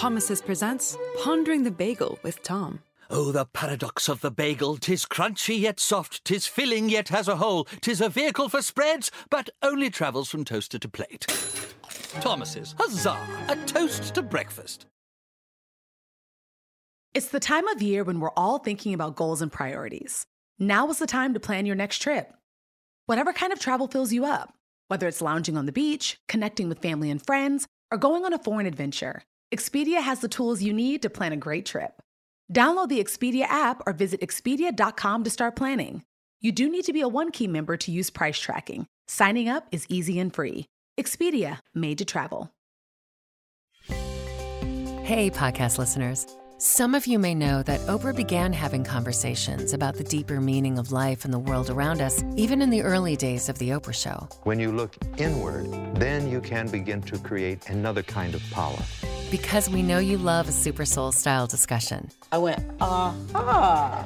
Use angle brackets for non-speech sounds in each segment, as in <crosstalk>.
Thomas's presents Pondering the Bagel with Tom. Oh, the paradox of the bagel! Tis crunchy yet soft, tis filling yet has a hole, tis a vehicle for spreads, but only travels from toaster to plate. Thomas's, huzzah! A toast to breakfast. It's the time of year when we're all thinking about goals and priorities. Now is the time to plan your next trip. Whatever kind of travel fills you up, whether it's lounging on the beach, connecting with family and friends, or going on a foreign adventure, Expedia has the tools you need to plan a great trip. Download the Expedia app or visit Expedia.com to start planning. You do need to be a One Key member to use price tracking. Signing up is easy and free. Expedia, made to travel. Hey, podcast listeners. Some of you may know that Oprah began having conversations about the deeper meaning of life and the world around us, even in the early days of The Oprah Show. When you look inward, then you can begin to create another kind of power. Because we know you love a Super Soul style discussion. I went, aha.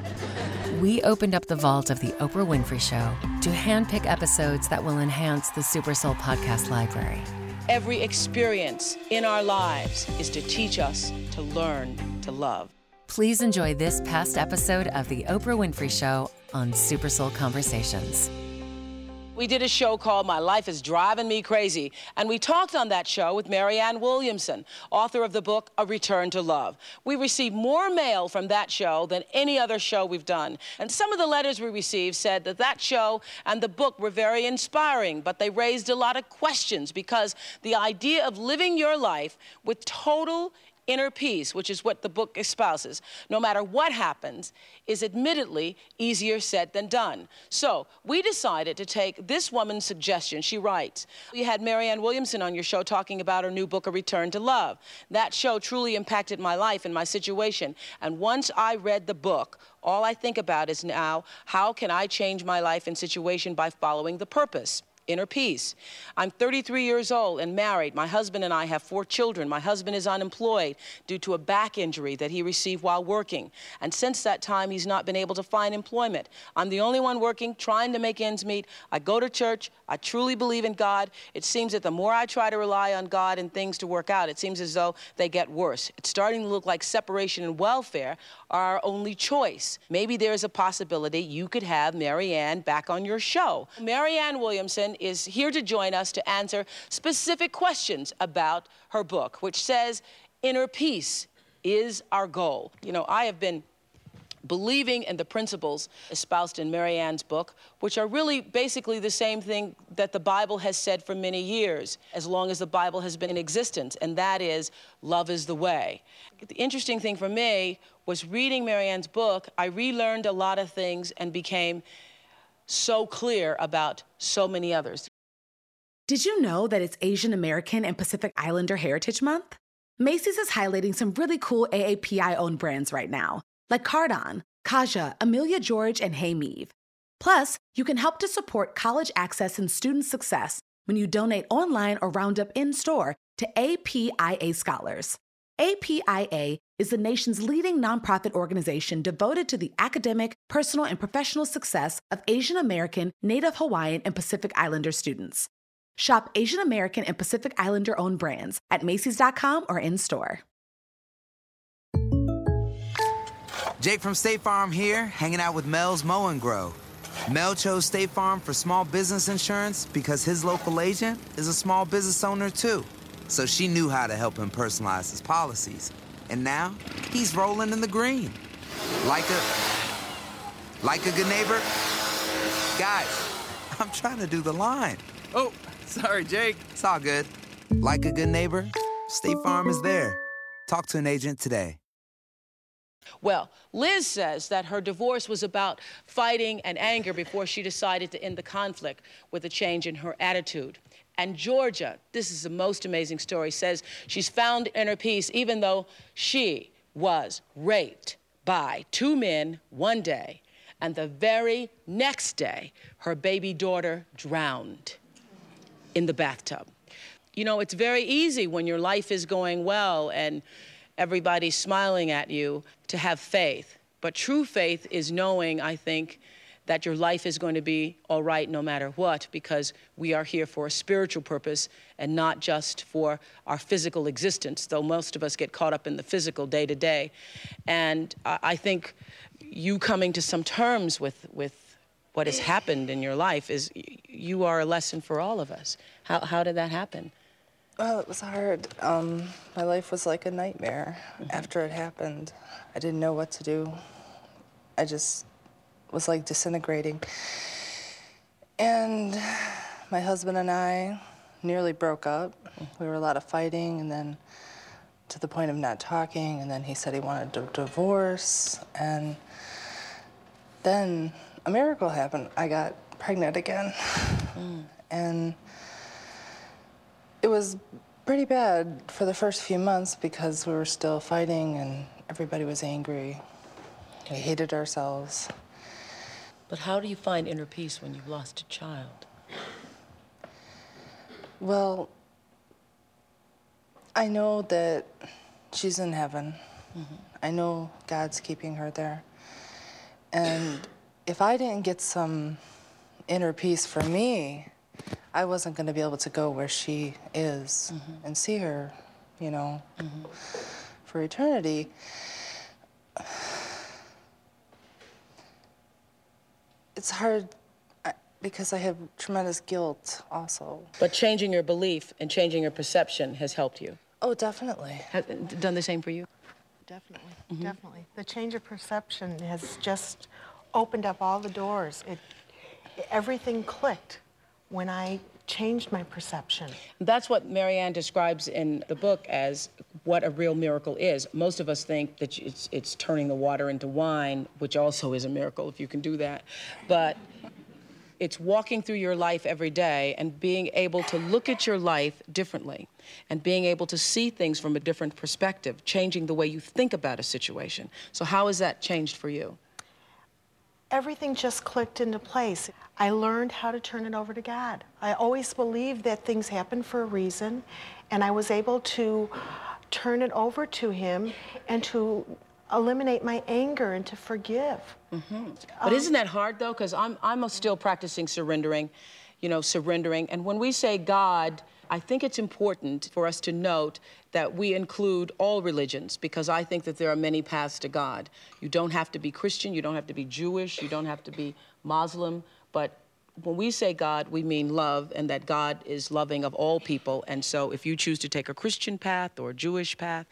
We opened up the vault of The Oprah Winfrey Show to handpick episodes that will enhance the Super Soul podcast library. Every experience in our lives is to teach us to learn to love. Please enjoy this past episode of The Oprah Winfrey Show on Super Soul Conversations. We did a show called My Life is Driving Me Crazy, and we talked on that show with Marianne Williamson, author of the book A Return to Love. We received more mail from that show than any other show we've done. And some of the letters we received said that that show and the book were very inspiring, but they raised a lot of questions because the idea of living your life with total inner peace, which is what the book espouses, no matter what happens, is admittedly easier said than done. So we decided to take this woman's suggestion. She writes, We had Marianne Williamson on your show talking about her new book, A Return to Love. That show truly impacted my life and my situation. And once I read the book, all I think about is now, how can I change my life and situation by following the purpose? Inner peace. I'm 33 years old and married. My husband and I have four children. My husband is unemployed due to a back injury that he received while working. And since that time, he's not been able to find employment. I'm the only one working, trying to make ends meet. I go to church. I truly believe in God. It seems that the more I try to rely on God and things to work out, it seems as though they get worse. It's starting to look like separation and welfare are our only choice. Maybe there's a possibility you could have Marianne back on your show. Marianne Williamson is here to join us to answer specific questions about her book, which says, Inner peace is our goal. You know, I have been believing in the principles espoused in Marianne's book, which are really basically the same thing that the Bible has said for many years, as long as the Bible has been in existence, and that is love is the way. The interesting thing for me was reading Marianne's book, I relearned a lot of things and became so clear about so many others. Did you know that it's Asian American and Pacific Islander Heritage Month? Macy's is highlighting some really cool AAPI owned brands right now, like Cardon, Kaja, Amelia George, and Hey Meave. Plus, you can help to support college access and student success when you donate online or round up in store to APIA scholars. APIA is the nation's leading nonprofit organization devoted to the academic, personal, and professional success of Asian American, Native Hawaiian, and Pacific Islander students. Shop Asian American and Pacific Islander owned brands at Macy's.com or in store. Jake from State Farm here, hanging out with Mel's Mow and Grow. Mel chose State Farm for small business insurance because his local agent is a small business owner too. So she knew how to help him personalize his policies. And now he's rolling in the green. Like a like a good neighbor. Guys, <laughs> I'm trying to do the line. Oh, sorry, Jake. It's all good. Like a good neighbor, State Farm is there. Talk to an agent today. Well, Liz says that her divorce was about fighting and anger before she decided to end the conflict with a change in her attitude. And Georgia, this is the most amazing story, says she's found inner peace even though she was raped by two men one day, and the very next day, her baby daughter drowned in the bathtub. You know, it's very easy when your life is going well and everybody's smiling at you to have faith. But true faith is knowing, I think, that your life is going to be all right no matter what, because we are here for a spiritual purpose and not just for our physical existence, though most of us get caught up in the physical day to day. And I think you coming to some terms with, with what has happened in your life is you are a lesson for all of us. How, how did that happen? Well, it was hard. Um, my life was like a nightmare mm-hmm. after it happened. I didn't know what to do. I just was like disintegrating. And my husband and I nearly broke up. We were a lot of fighting, and then to the point of not talking. And then he said he wanted a divorce. And then a miracle happened. I got pregnant again. Mm. And it was pretty bad for the first few months because we were still fighting and everybody was angry. We hated ourselves. But how do you find inner peace when you've lost a child? Well, I know that she's in heaven. Mm-hmm. I know God's keeping her there. And if I didn't get some inner peace for me, I wasn't going to be able to go where she is mm-hmm. and see her, you know, mm-hmm. for eternity. It's hard because I have tremendous guilt also. But changing your belief and changing your perception has helped you. Oh, definitely. Has done the same for you? Definitely, mm-hmm. definitely. The change of perception has just opened up all the doors. It, everything clicked when I changed my perception. That's what Marianne describes in the book as what a real miracle is. Most of us think that it's, it's turning the water into wine, which also is a miracle if you can do that. But it's walking through your life every day and being able to look at your life differently and being able to see things from a different perspective, changing the way you think about a situation. So, how has that changed for you? Everything just clicked into place. I learned how to turn it over to God. I always believed that things happen for a reason, and I was able to turn it over to Him and to eliminate my anger and to forgive. Mm-hmm. But um, isn't that hard though? Because I'm I'm still practicing surrendering, you know, surrendering. And when we say God, I think it's important for us to note that we include all religions because I think that there are many paths to God. You don't have to be Christian, you don't have to be Jewish, you don't have to be Muslim, but when we say God, we mean love, and that God is loving of all people. And so, if you choose to take a Christian path or a Jewish path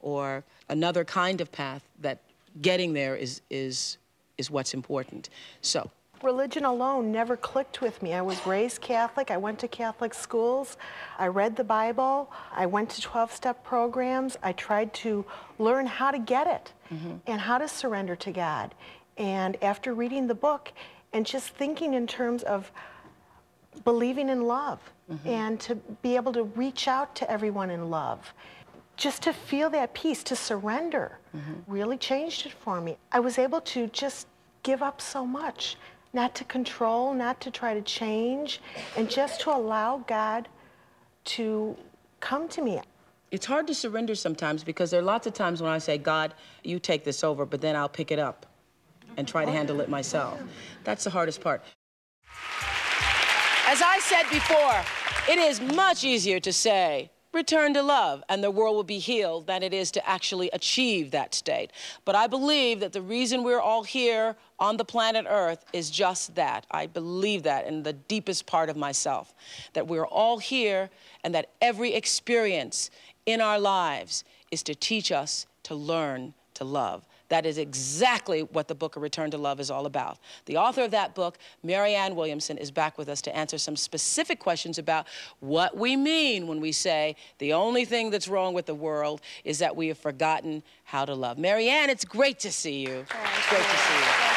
or another kind of path, that getting there is is is what's important. So, religion alone never clicked with me. I was raised Catholic. I went to Catholic schools. I read the Bible. I went to 12 step programs. I tried to learn how to get it mm-hmm. and how to surrender to God. And after reading the book and just thinking in terms of believing in love mm-hmm. and to be able to reach out to everyone in love just to feel that peace, to surrender, mm-hmm. really changed it for me. I was able to just give up so much not to control, not to try to change, and just to allow God to come to me. It's hard to surrender sometimes because there are lots of times when I say, God, you take this over, but then I'll pick it up and try to handle it myself. That's the hardest part. As I said before, it is much easier to say, return to love and the world will be healed than it is to actually achieve that state. But I believe that the reason we're all here on the planet Earth is just that. I believe that in the deepest part of myself, that we're all here and that every experience in our lives is to teach us to learn to love. That is exactly what the book A Return to Love is all about. The author of that book, Marianne Williamson, is back with us to answer some specific questions about what we mean when we say the only thing that's wrong with the world is that we have forgotten how to love. Marianne, it's great to see you. It's great to see you.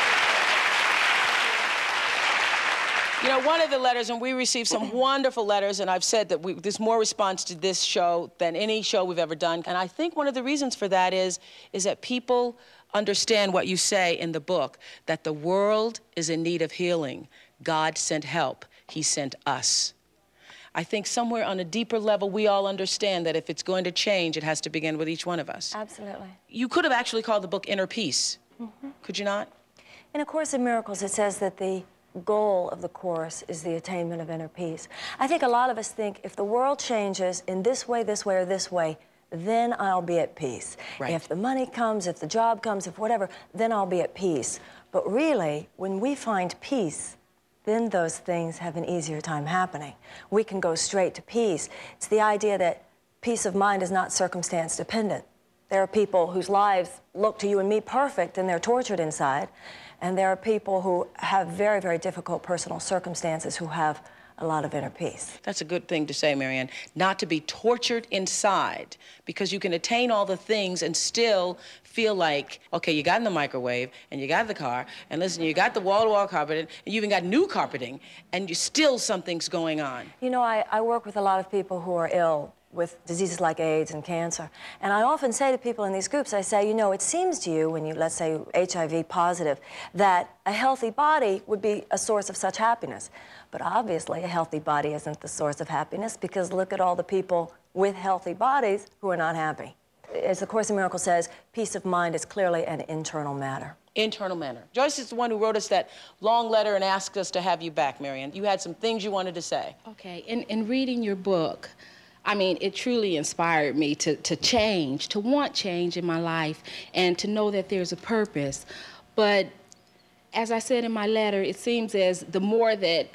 You know, one of the letters, and we received some <clears throat> wonderful letters, and I've said that we, there's more response to this show than any show we've ever done. And I think one of the reasons for that is, is that people understand what you say in the book that the world is in need of healing. God sent help, He sent us. I think somewhere on a deeper level, we all understand that if it's going to change, it has to begin with each one of us. Absolutely. You could have actually called the book Inner Peace. Mm-hmm. Could you not? In A Course in Miracles, it says that the goal of the Course is the attainment of inner peace. I think a lot of us think if the world changes in this way, this way, or this way, then I'll be at peace. Right. If the money comes, if the job comes, if whatever, then I'll be at peace. But really, when we find peace, then those things have an easier time happening. We can go straight to peace. It's the idea that peace of mind is not circumstance dependent. There are people whose lives look to you and me perfect and they're tortured inside. And there are people who have very, very difficult personal circumstances who have a lot of inner peace. That's a good thing to say, Marianne. Not to be tortured inside because you can attain all the things and still feel like, okay, you got in the microwave and you got the car, and listen, you got the wall to wall carpeting, and you even got new carpeting, and you still something's going on. You know, I, I work with a lot of people who are ill with diseases like AIDS and cancer. And I often say to people in these groups, I say, you know, it seems to you, when you, let's say, HIV positive, that a healthy body would be a source of such happiness. But obviously, a healthy body isn't the source of happiness because look at all the people with healthy bodies who are not happy. As the Course in Miracles says, peace of mind is clearly an internal matter. Internal matter. Joyce is the one who wrote us that long letter and asked us to have you back, Marianne. You had some things you wanted to say. Okay, in, in reading your book, I mean, it truly inspired me to, to change, to want change in my life, and to know that there's a purpose. But as I said in my letter, it seems as the more that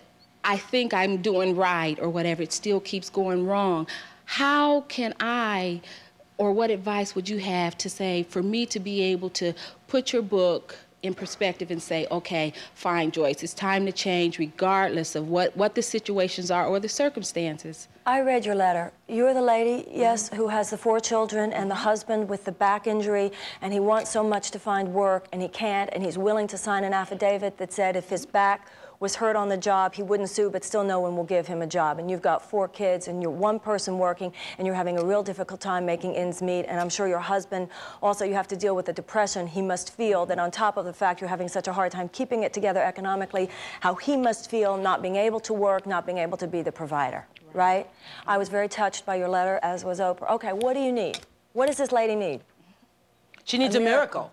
I think I'm doing right or whatever, it still keeps going wrong. How can I, or what advice would you have to say for me to be able to put your book in perspective and say, okay, fine, Joyce, it's time to change regardless of what, what the situations are or the circumstances? I read your letter. You're the lady, yes, mm-hmm. who has the four children and the mm-hmm. husband with the back injury, and he wants so much to find work, and he can't, and he's willing to sign an affidavit that said if his back was hurt on the job, he wouldn't sue, but still no one will give him a job. And you've got four kids, and you're one person working, and you're having a real difficult time making ends meet. And I'm sure your husband also, you have to deal with the depression he must feel that on top of the fact you're having such a hard time keeping it together economically, how he must feel not being able to work, not being able to be the provider, right? I was very touched by your letter, as was Oprah. Okay, what do you need? What does this lady need? She needs a, miracle.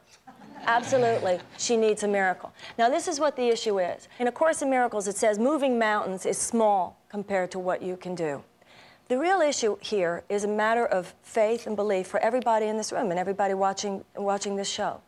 Absolutely. She needs a miracle. Now, this is what the issue is. In A Course in Miracles, it says moving mountains is small compared to what you can do. The real issue here is a matter of faith and belief for everybody in this room and everybody watching, watching this show.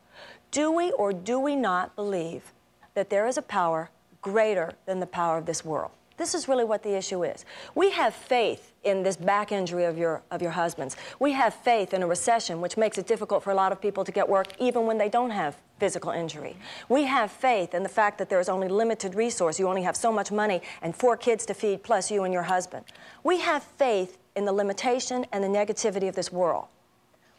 Do we or do we not believe that there is a power greater than the power of this world? This is really what the issue is. We have faith in this back injury of your, of your husband's. We have faith in a recession, which makes it difficult for a lot of people to get work even when they don't have physical injury. We have faith in the fact that there is only limited resource. You only have so much money and four kids to feed, plus you and your husband. We have faith in the limitation and the negativity of this world.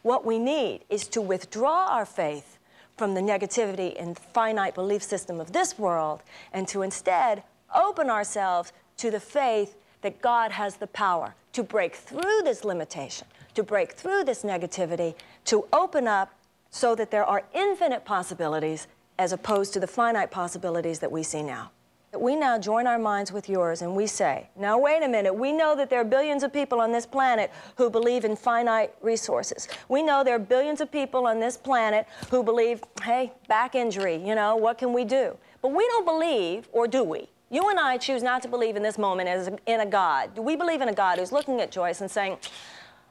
What we need is to withdraw our faith from the negativity and finite belief system of this world and to instead open ourselves to the faith that God has the power to break through this limitation, to break through this negativity, to open up so that there are infinite possibilities as opposed to the finite possibilities that we see now. That we now join our minds with yours and we say, now wait a minute, we know that there are billions of people on this planet who believe in finite resources. We know there are billions of people on this planet who believe, hey, back injury, you know, what can we do? But we don't believe, or do we? You and I choose not to believe in this moment as in a God. Do we believe in a God who's looking at Joyce and saying,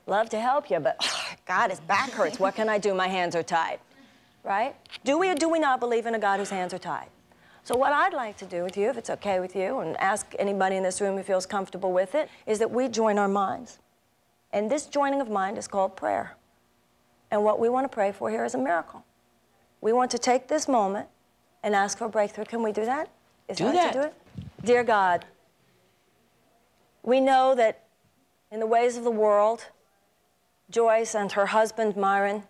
love to help you, but oh, God, his back hurts. What can I do? My hands are tied. Right? Do we or do we not believe in a God whose hands are tied? So what I'd like to do with you, if it's okay with you, and ask anybody in this room who feels comfortable with it, is that we join our minds. And this joining of mind is called prayer. And what we want to pray for here is a miracle. We want to take this moment and ask for a breakthrough. Can we do that? Is do that, that. To do it? Dear God, we know that in the ways of the world, Joyce and her husband, Myron,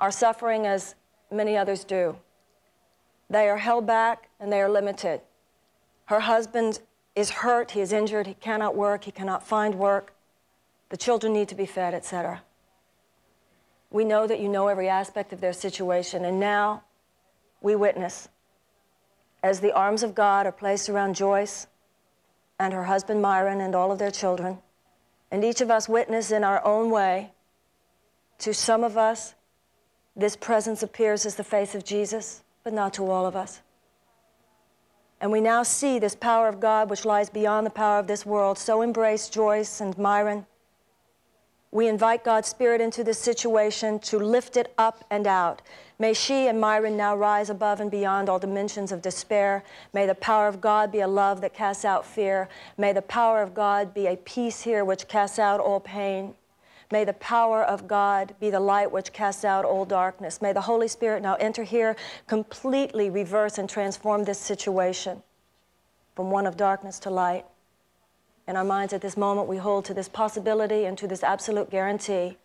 are suffering as many others do. They are held back and they are limited. Her husband is hurt, he is injured, he cannot work, he cannot find work. The children need to be fed, etc. We know that you know every aspect of their situation, and now we witness as the arms of God are placed around Joyce and her husband Myron and all of their children, and each of us witness in our own way. To some of us, this presence appears as the face of Jesus, but not to all of us. And we now see this power of God which lies beyond the power of this world. So embrace Joyce and Myron. We invite God's Spirit into this situation to lift it up and out. May she and Myron now rise above and beyond all dimensions of despair. May the power of God be a love that casts out fear. May the power of God be a peace here which casts out all pain. May the power of God be the light which casts out all darkness. May the Holy Spirit now enter here, completely reverse and transform this situation from one of darkness to light. In our minds at this moment, we hold to this possibility and to this absolute guarantee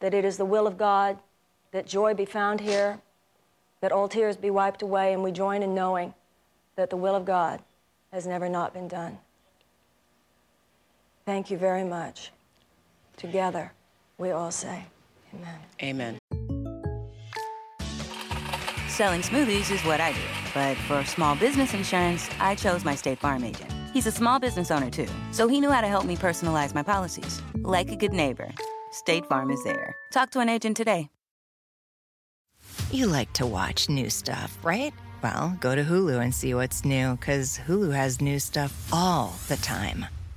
that it is the will of God that joy be found here, that all tears be wiped away, and we join in knowing that the will of God has never not been done. Thank you very much. Together, we all say, Amen. Amen. Selling smoothies is what I do, but for small business insurance, I chose my State Farm agent. He's a small business owner too, so he knew how to help me personalize my policies. Like a good neighbor, State Farm is there. Talk to an agent today. You like to watch new stuff, right? Well, go to Hulu and see what's new, because Hulu has new stuff all the time.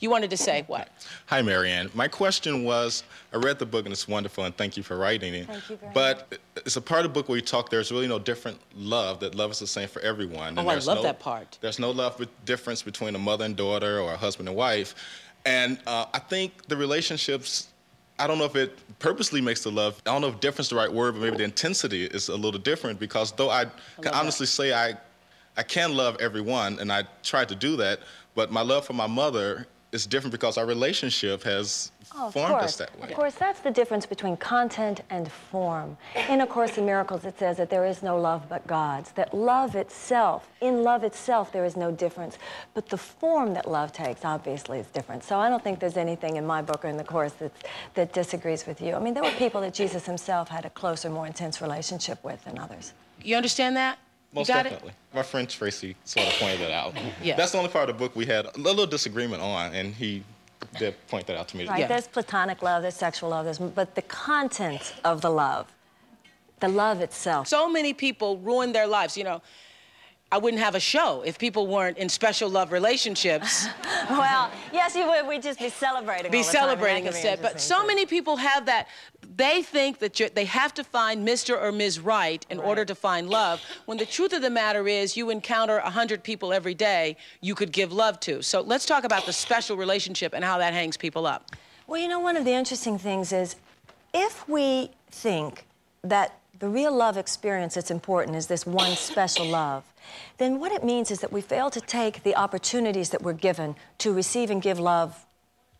You wanted to say what? Hi, Marianne. My question was I read the book and it's wonderful, and thank you for writing it. Thank you very much. but it's a part of the book where you talk there's really no different love, that love is the same for everyone. Oh, and I there's love no, that part. There's no love with difference between a mother and daughter or a husband and wife. And uh, I think the relationships I don't know if it purposely makes the love. I don't know if difference is the right word, but maybe the intensity is a little different because though I can honestly say I, I can love everyone and I try to do that, but my love for my mother is different because our relationship has Oh, formed course. us that way. Of course, that's the difference between content and form. In A Course in Miracles, it says that there is no love but God's, that love itself, in love itself, there is no difference. But the form that love takes, obviously, is different. So I don't think there's anything in my book or in the Course that, that disagrees with you. I mean, there were people that Jesus himself had a closer, more intense relationship with than others. You understand that? Most you got definitely. My friend Tracy sort of pointed that out. Yes. That's the only part of the book we had a little disagreement on, and he did point that out to me. Right? There's platonic love, there's sexual love, there's, but the content of the love, the love itself. So many people ruin their lives. You know, I wouldn't have a show if people weren't in special love relationships. <laughs> well, yes, you would. We'd just be celebrating. be all the time, and celebrating instead. But so too. many people have that. They think that you're, they have to find Mr. or Ms. Right in order to find love. When the truth of the matter is, you encounter a hundred people every day you could give love to. So let's talk about the special relationship and how that hangs people up. Well, you know, one of the interesting things is if we think that the real love experience that's important is this one special love, then what it means is that we fail to take the opportunities that we're given to receive and give love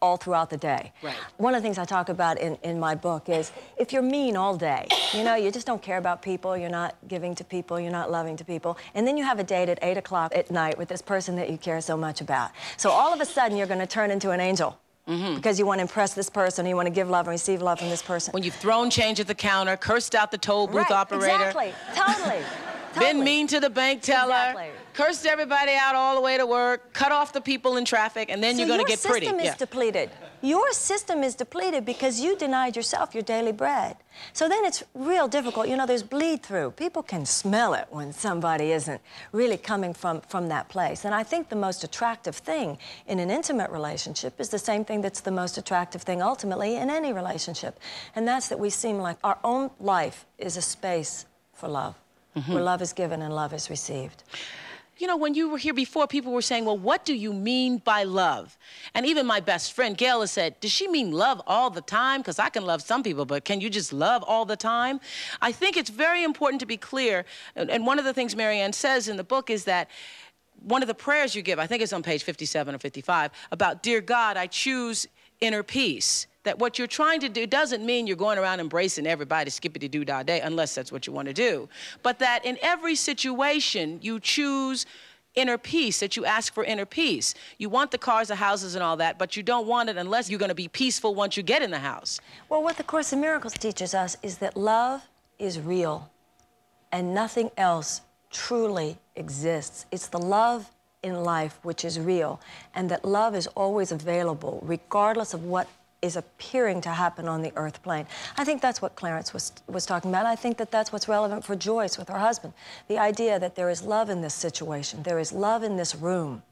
all throughout the day. Right. One of the things I talk about in, in my book is if you're mean all day, you know, you just don't care about people, you're not giving to people, you're not loving to people, and then you have a date at 8 o'clock at night with this person that you care so much about. So all of a sudden, you're going to turn into an angel. Mm-hmm. Because you want to impress this person, you want to give love and receive love from this person. When you've thrown change at the counter, cursed out the toll booth Right, operator. Exactly, totally. <laughs> Been mean to the bank teller, Exactly. cursed everybody out all the way to work, cut off the people in traffic, and then So you're going to get pretty. Your system is Yeah. depleted. Your system is depleted because you denied yourself your daily bread. So then it's real difficult. You know, there's bleed through. People can smell it when somebody isn't really coming from, from that place. And I think the most attractive thing in an intimate relationship is the same thing that's the most attractive thing ultimately in any relationship. And that's that we seem like our own life is a space for love, Mm-hmm. where love is given and love is received. You know, when you were here before, people were saying, well, what do you mean by love? And even my best friend, Gail, has said, does she mean love all the time? Because I can love some people, but can you just love all the time? I think it's very important to be clear. And, and one of the things Marianne says in the book is that one of the prayers you give, I think it's on page 57 or 55, about, Dear God, I choose inner peace. That what you're trying to do doesn't mean you're going around embracing everybody skippity doo dah day, unless that's what you want to do. But that in every situation, you choose inner peace, that you ask for inner peace. You want the cars, the houses, and all that, but you don't want it unless you're going to be peaceful once you get in the house. Well, what the Course in Miracles teaches us is that love is real and nothing else truly exists. It's the love in life which is real, and that love is always available, regardless of what is appearing to happen on the earth plane. I think that's what Clarence was, was talking about. I think that that's what's relevant for Joyce with her husband. The idea that there is love in this situation, there is love in this room,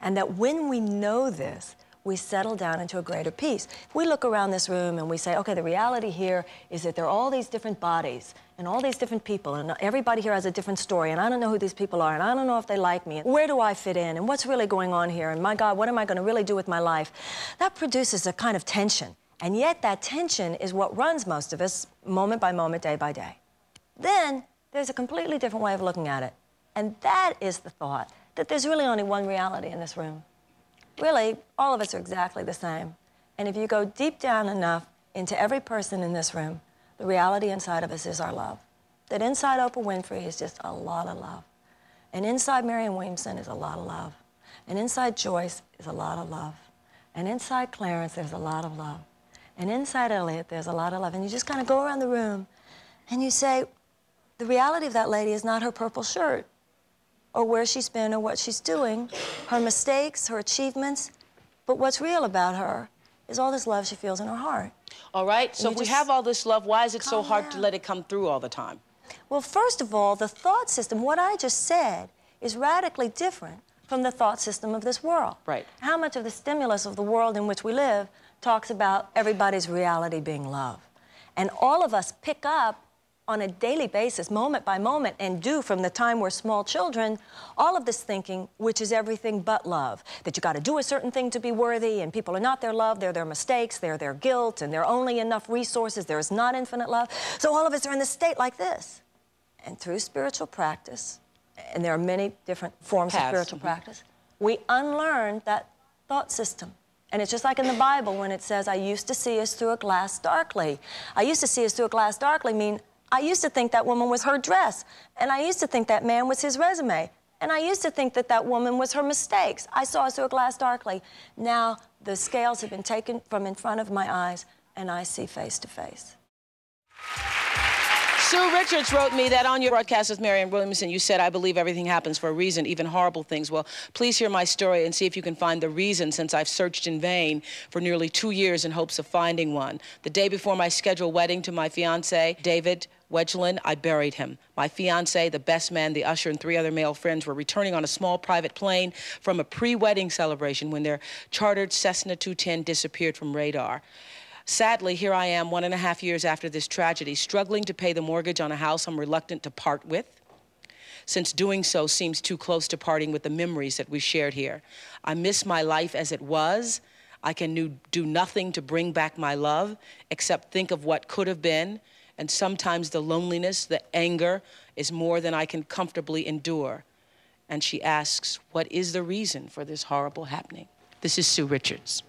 and that when we know this, we settle down into a greater peace. We look around this room and we say, okay, the reality here is that there are all these different bodies and all these different people, and everybody here has a different story, and I don't know who these people are, and I don't know if they like me, and where do I fit in, and what's really going on here, and my God, what am I going to really do with my life? That produces a kind of tension. And yet, that tension is what runs most of us moment by moment, day by day. Then, there's a completely different way of looking at it. And that is the thought that there's really only one reality in this room really, all of us are exactly the same. And if you go deep down enough into every person in this room, the reality inside of us is our love. That inside Oprah Winfrey is just a lot of love. And inside Marianne Williamson is a lot of love. And inside Joyce is a lot of love. And inside Clarence, there's a lot of love. And inside Elliot, there's a lot of love. And you just kind of go around the room and you say, the reality of that lady is not her purple shirt or where she's been or what she's doing, her mistakes, her achievements. But what's real about her is all this love she feels in her heart. All right, so if we have all this love, why is it so hard to let it come through all the time? Well, first of all, the thought system, what I just said, is radically different from the thought system of this world. Right. How much of the stimulus of the world in which we live talks about everybody's reality being love? And all of us pick up on a daily basis, moment by moment, and do from the time we're small children, all of this thinking, which is everything but love. That you got to do a certain thing to be worthy, and people are not their love, they're their mistakes, they're their guilt, and there are only enough resources, there is not infinite love. So all of us are in this state like this. And through spiritual practice, and there are many different forms Paths. of spiritual mm -hmm. practice, we unlearn that thought system. And it's just like in the Bible when it says, I used to see us through a glass darkly. I used to see us through a glass darkly mean I used to think that woman was her dress, and I used to think that man was his resume, and I used to think that that woman was her mistakes. I saw through a glass darkly. Now the scales have been taken from in front of my eyes, and I see face to face. Sue Richards wrote me that on your broadcast with Marianne Williamson, you said, I believe everything happens for a reason, even horrible things. Well, please hear my story and see if you can find the reason since I've searched in vain for nearly two years in hopes of finding one. The day before my scheduled wedding to my fiance, David Wedgelin, I buried him. My fiance, the best man, the usher, and three other male friends were returning on a small private plane from a pre wedding celebration when their chartered Cessna 210 disappeared from radar. Sadly, here I am, one and a half years after this tragedy, struggling to pay the mortgage on a house I'm reluctant to part with, since doing so seems too close to parting with the memories that we shared here. I miss my life as it was. I can do nothing to bring back my love except think of what could have been, and sometimes the loneliness, the anger is more than I can comfortably endure. And she asks, What is the reason for this horrible happening? This is Sue Richards.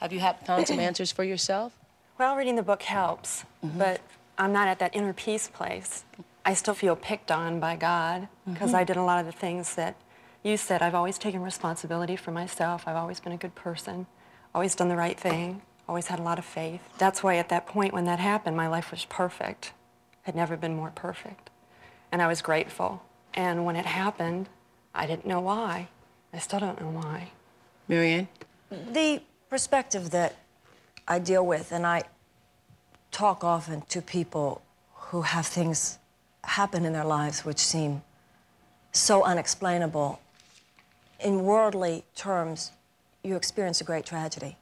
Have you found some answers for yourself? Well, reading the book helps, mm-hmm. but I'm not at that inner peace place. I still feel picked on by God because mm-hmm. I did a lot of the things that you said. I've always taken responsibility for myself. I've always been a good person, always done the right thing, always had a lot of faith. That's why at that point when that happened, my life was perfect. Had never been more perfect. And I was grateful. And when it happened, I didn't know why. I still don't know why. Marianne? The perspective that I deal with, and I talk often to people who have things happen in their lives which seem so unexplainable. In worldly terms, you experience a great tragedy,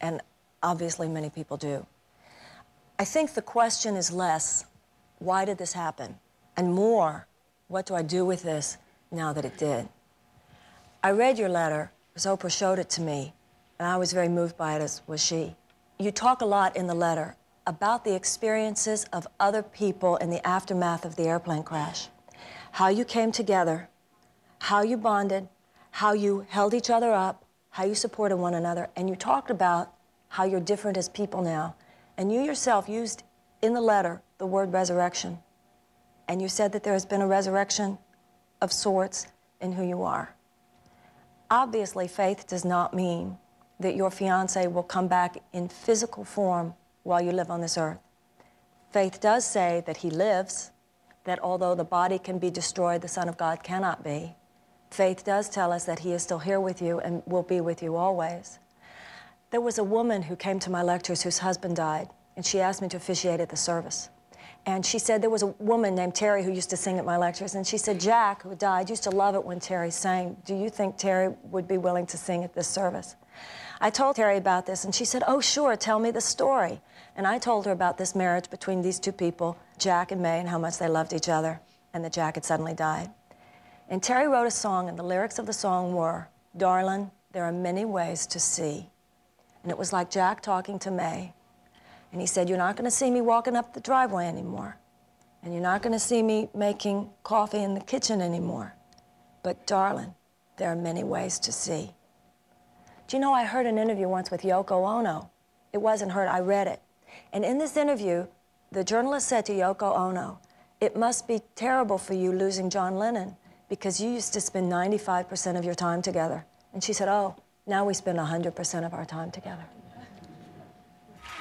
and obviously many people do. I think the question is less, why did this happen? And more, what do I do with this now that it did? I read your letter because Oprah showed it to me, and I was very moved by it, as was she. You talk a lot in the letter about the experiences of other people in the aftermath of the airplane crash, how you came together, how you bonded, how you held each other up, how you supported one another, and you talked about how you're different as people now. And you yourself used in the letter the word resurrection. And you said that there has been a resurrection of sorts in who you are. Obviously, faith does not mean that your fiance will come back in physical form while you live on this earth. Faith does say that he lives, that although the body can be destroyed, the Son of God cannot be. Faith does tell us that he is still here with you and will be with you always. There was a woman who came to my lectures whose husband died, and she asked me to officiate at the service. And she said there was a woman named Terry who used to sing at my lectures, and she said Jack, who died, used to love it when Terry sang. Do you think Terry would be willing to sing at this service? I told Terry about this, and she said, Oh, sure, tell me the story. And I told her about this marriage between these two people, Jack and May, and how much they loved each other, and that Jack had suddenly died. And Terry wrote a song, and the lyrics of the song were, Darling, there are many ways to see. And it was like Jack talking to May. And he said, You're not going to see me walking up the driveway anymore. And you're not going to see me making coffee in the kitchen anymore. But, darling, there are many ways to see. Do you know, I heard an interview once with Yoko Ono. It wasn't heard, I read it. And in this interview, the journalist said to Yoko Ono, It must be terrible for you losing John Lennon because you used to spend 95% of your time together. And she said, Oh, now we spend 100% of our time together.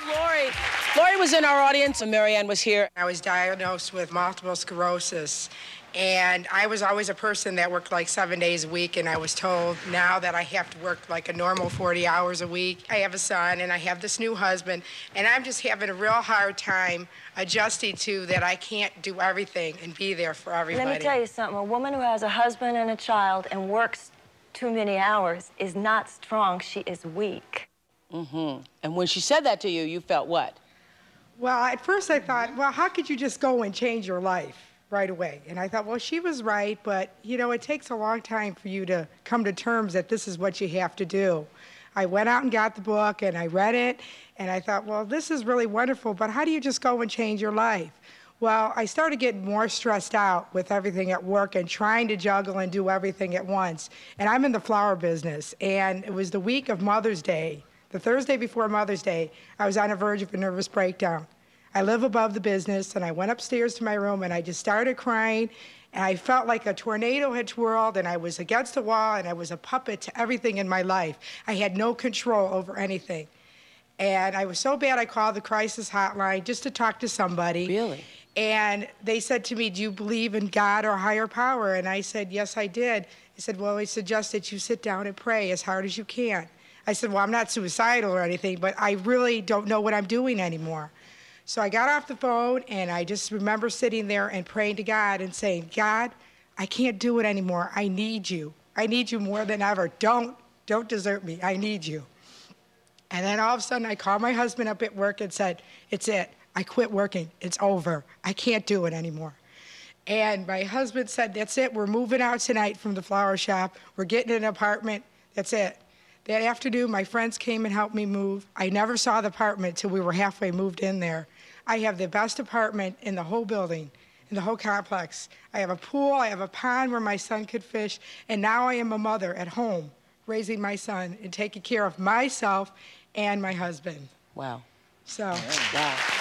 Lori, Lori was in our audience and Marianne was here. I was diagnosed with multiple sclerosis. And I was always a person that worked like seven days a week, and I was told now that I have to work like a normal 40 hours a week. I have a son, and I have this new husband, and I'm just having a real hard time adjusting to that I can't do everything and be there for everybody. Let me tell you something. A woman who has a husband and a child and works too many hours is not strong, she is weak. Mm-hmm. And when she said that to you, you felt what? Well, at first I thought, well, how could you just go and change your life right away? And I thought, well, she was right, but you know, it takes a long time for you to come to terms that this is what you have to do. I went out and got the book and I read it, and I thought, well, this is really wonderful, but how do you just go and change your life? Well, I started getting more stressed out with everything at work and trying to juggle and do everything at once. And I'm in the flower business, and it was the week of Mother's Day. The Thursday before Mother's Day, I was on the verge of a nervous breakdown. I live above the business, and I went upstairs to my room and I just started crying. And I felt like a tornado had twirled, and I was against the wall, and I was a puppet to everything in my life. I had no control over anything. And I was so bad, I called the crisis hotline just to talk to somebody. Really? And they said to me, Do you believe in God or higher power? And I said, Yes, I did. He said, Well, we suggest that you sit down and pray as hard as you can. I said, Well, I'm not suicidal or anything, but I really don't know what I'm doing anymore. So I got off the phone and I just remember sitting there and praying to God and saying, God, I can't do it anymore. I need you. I need you more than ever. Don't, don't desert me. I need you. And then all of a sudden I called my husband up at work and said, It's it. I quit working. It's over. I can't do it anymore. And my husband said, That's it. We're moving out tonight from the flower shop. We're getting an apartment. That's it. That afternoon, my friends came and helped me move. I never saw the apartment till we were halfway moved in there. I have the best apartment in the whole building, in the whole complex. I have a pool, I have a pond where my son could fish, and now I am a mother at home, raising my son and taking care of myself and my husband. Wow. So. Wow.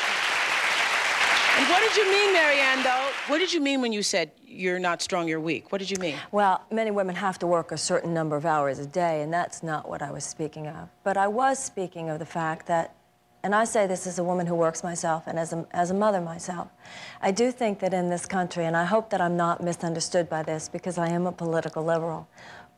What did you mean, Marianne, though? What did you mean when you said you're not strong, you're weak? What did you mean? Well, many women have to work a certain number of hours a day, and that's not what I was speaking of. But I was speaking of the fact that, and I say this as a woman who works myself and as a, as a mother myself, I do think that in this country, and I hope that I'm not misunderstood by this because I am a political liberal,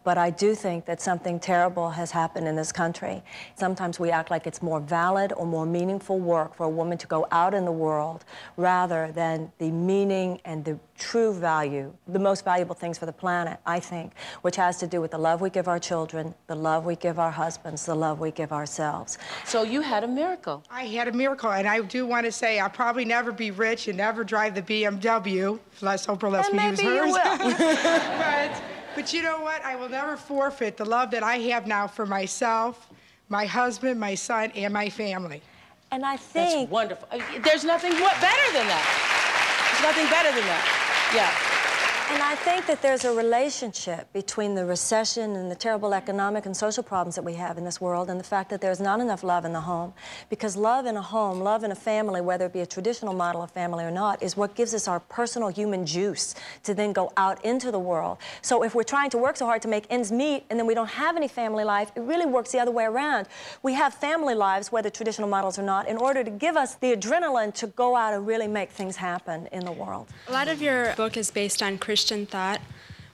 but I do think that something terrible has happened in this country. Sometimes we act like it's more valid or more meaningful work for a woman to go out in the world rather than the meaning and the true value, the most valuable things for the planet, I think, which has to do with the love we give our children, the love we give our husbands, the love we give ourselves. So you had a miracle. I had a miracle, and I do want to say I'll probably never be rich and never drive the BMW, unless Oprah lets And me use maybe you hers. will. <laughs> but, but you know what? I will never forfeit the love that I have now for myself, my husband, my son, and my family. And I think... That's wonderful. Uh, There's nothing what better than that. There's nothing better than that. Yeah. And I think that there's a relationship between the recession and the terrible economic and social problems that we have in this world and the fact that there's not enough love in the home. Because love in a home, love in a family, whether it be a traditional model of family or not, is what gives us our personal human juice to then go out into the world. So if we're trying to work so hard to make ends meet and then we don't have any family life, it really works the other way around. We have family lives, whether traditional models or not, in order to give us the adrenaline to go out and really make things happen in the world. A lot of your book is based on Christian thought.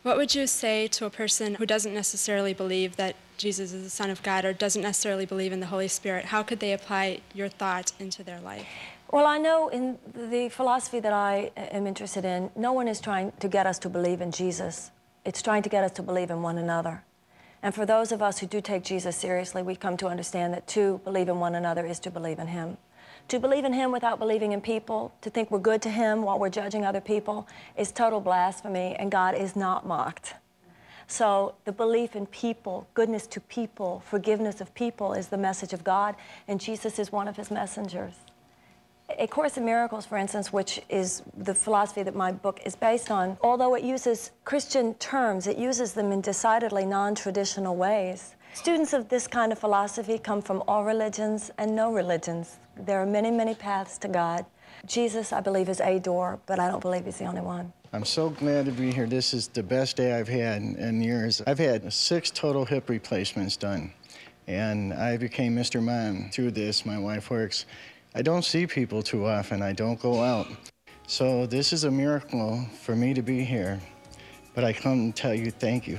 What would you say to a person who doesn't necessarily believe that Jesus is the Son of God or doesn't necessarily believe in the Holy Spirit? How could they apply your thought into their life? Well, I know in the philosophy that I uh, am interested in, no one is trying to get us to believe in Jesus. It's trying to get us to believe in one another. And for those of us who do take Jesus seriously, we come to understand that to believe in one another is to believe in Him. To believe in Him without believing in people, to think we're good to Him while we're judging other people, is total blasphemy, and God is not mocked. So, the belief in people, goodness to people, forgiveness of people is the message of God, and Jesus is one of His messengers. A Course in Miracles, for instance, which is the philosophy that my book is based on, although it uses Christian terms, it uses them in decidedly non traditional ways. Students of this kind of philosophy come from all religions and no religions. There are many, many paths to God. Jesus, I believe, is a door, but I don't believe he's the only one. I'm so glad to be here. This is the best day I've had in years. I've had six total hip replacements done, and I became Mr. Mom through this. My wife works. I don't see people too often. I don't go out. So this is a miracle for me to be here. But I come to tell you thank you.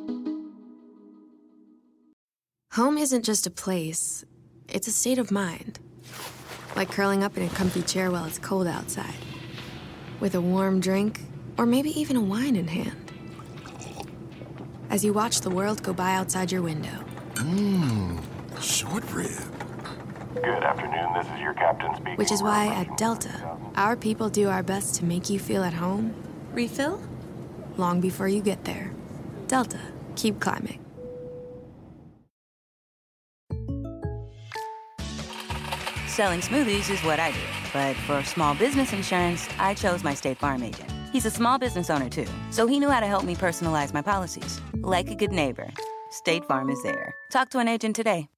Home isn't just a place, it's a state of mind. Like curling up in a comfy chair while it's cold outside, with a warm drink, or maybe even a wine in hand. As you watch the world go by outside your window. Mmm, short rib. Good afternoon, this is your captain speaking. Which is why at Delta, our people do our best to make you feel at home. Refill? Long before you get there. Delta, keep climbing. Selling smoothies is what I do. But for small business insurance, I chose my State Farm agent. He's a small business owner too, so he knew how to help me personalize my policies. Like a good neighbor, State Farm is there. Talk to an agent today.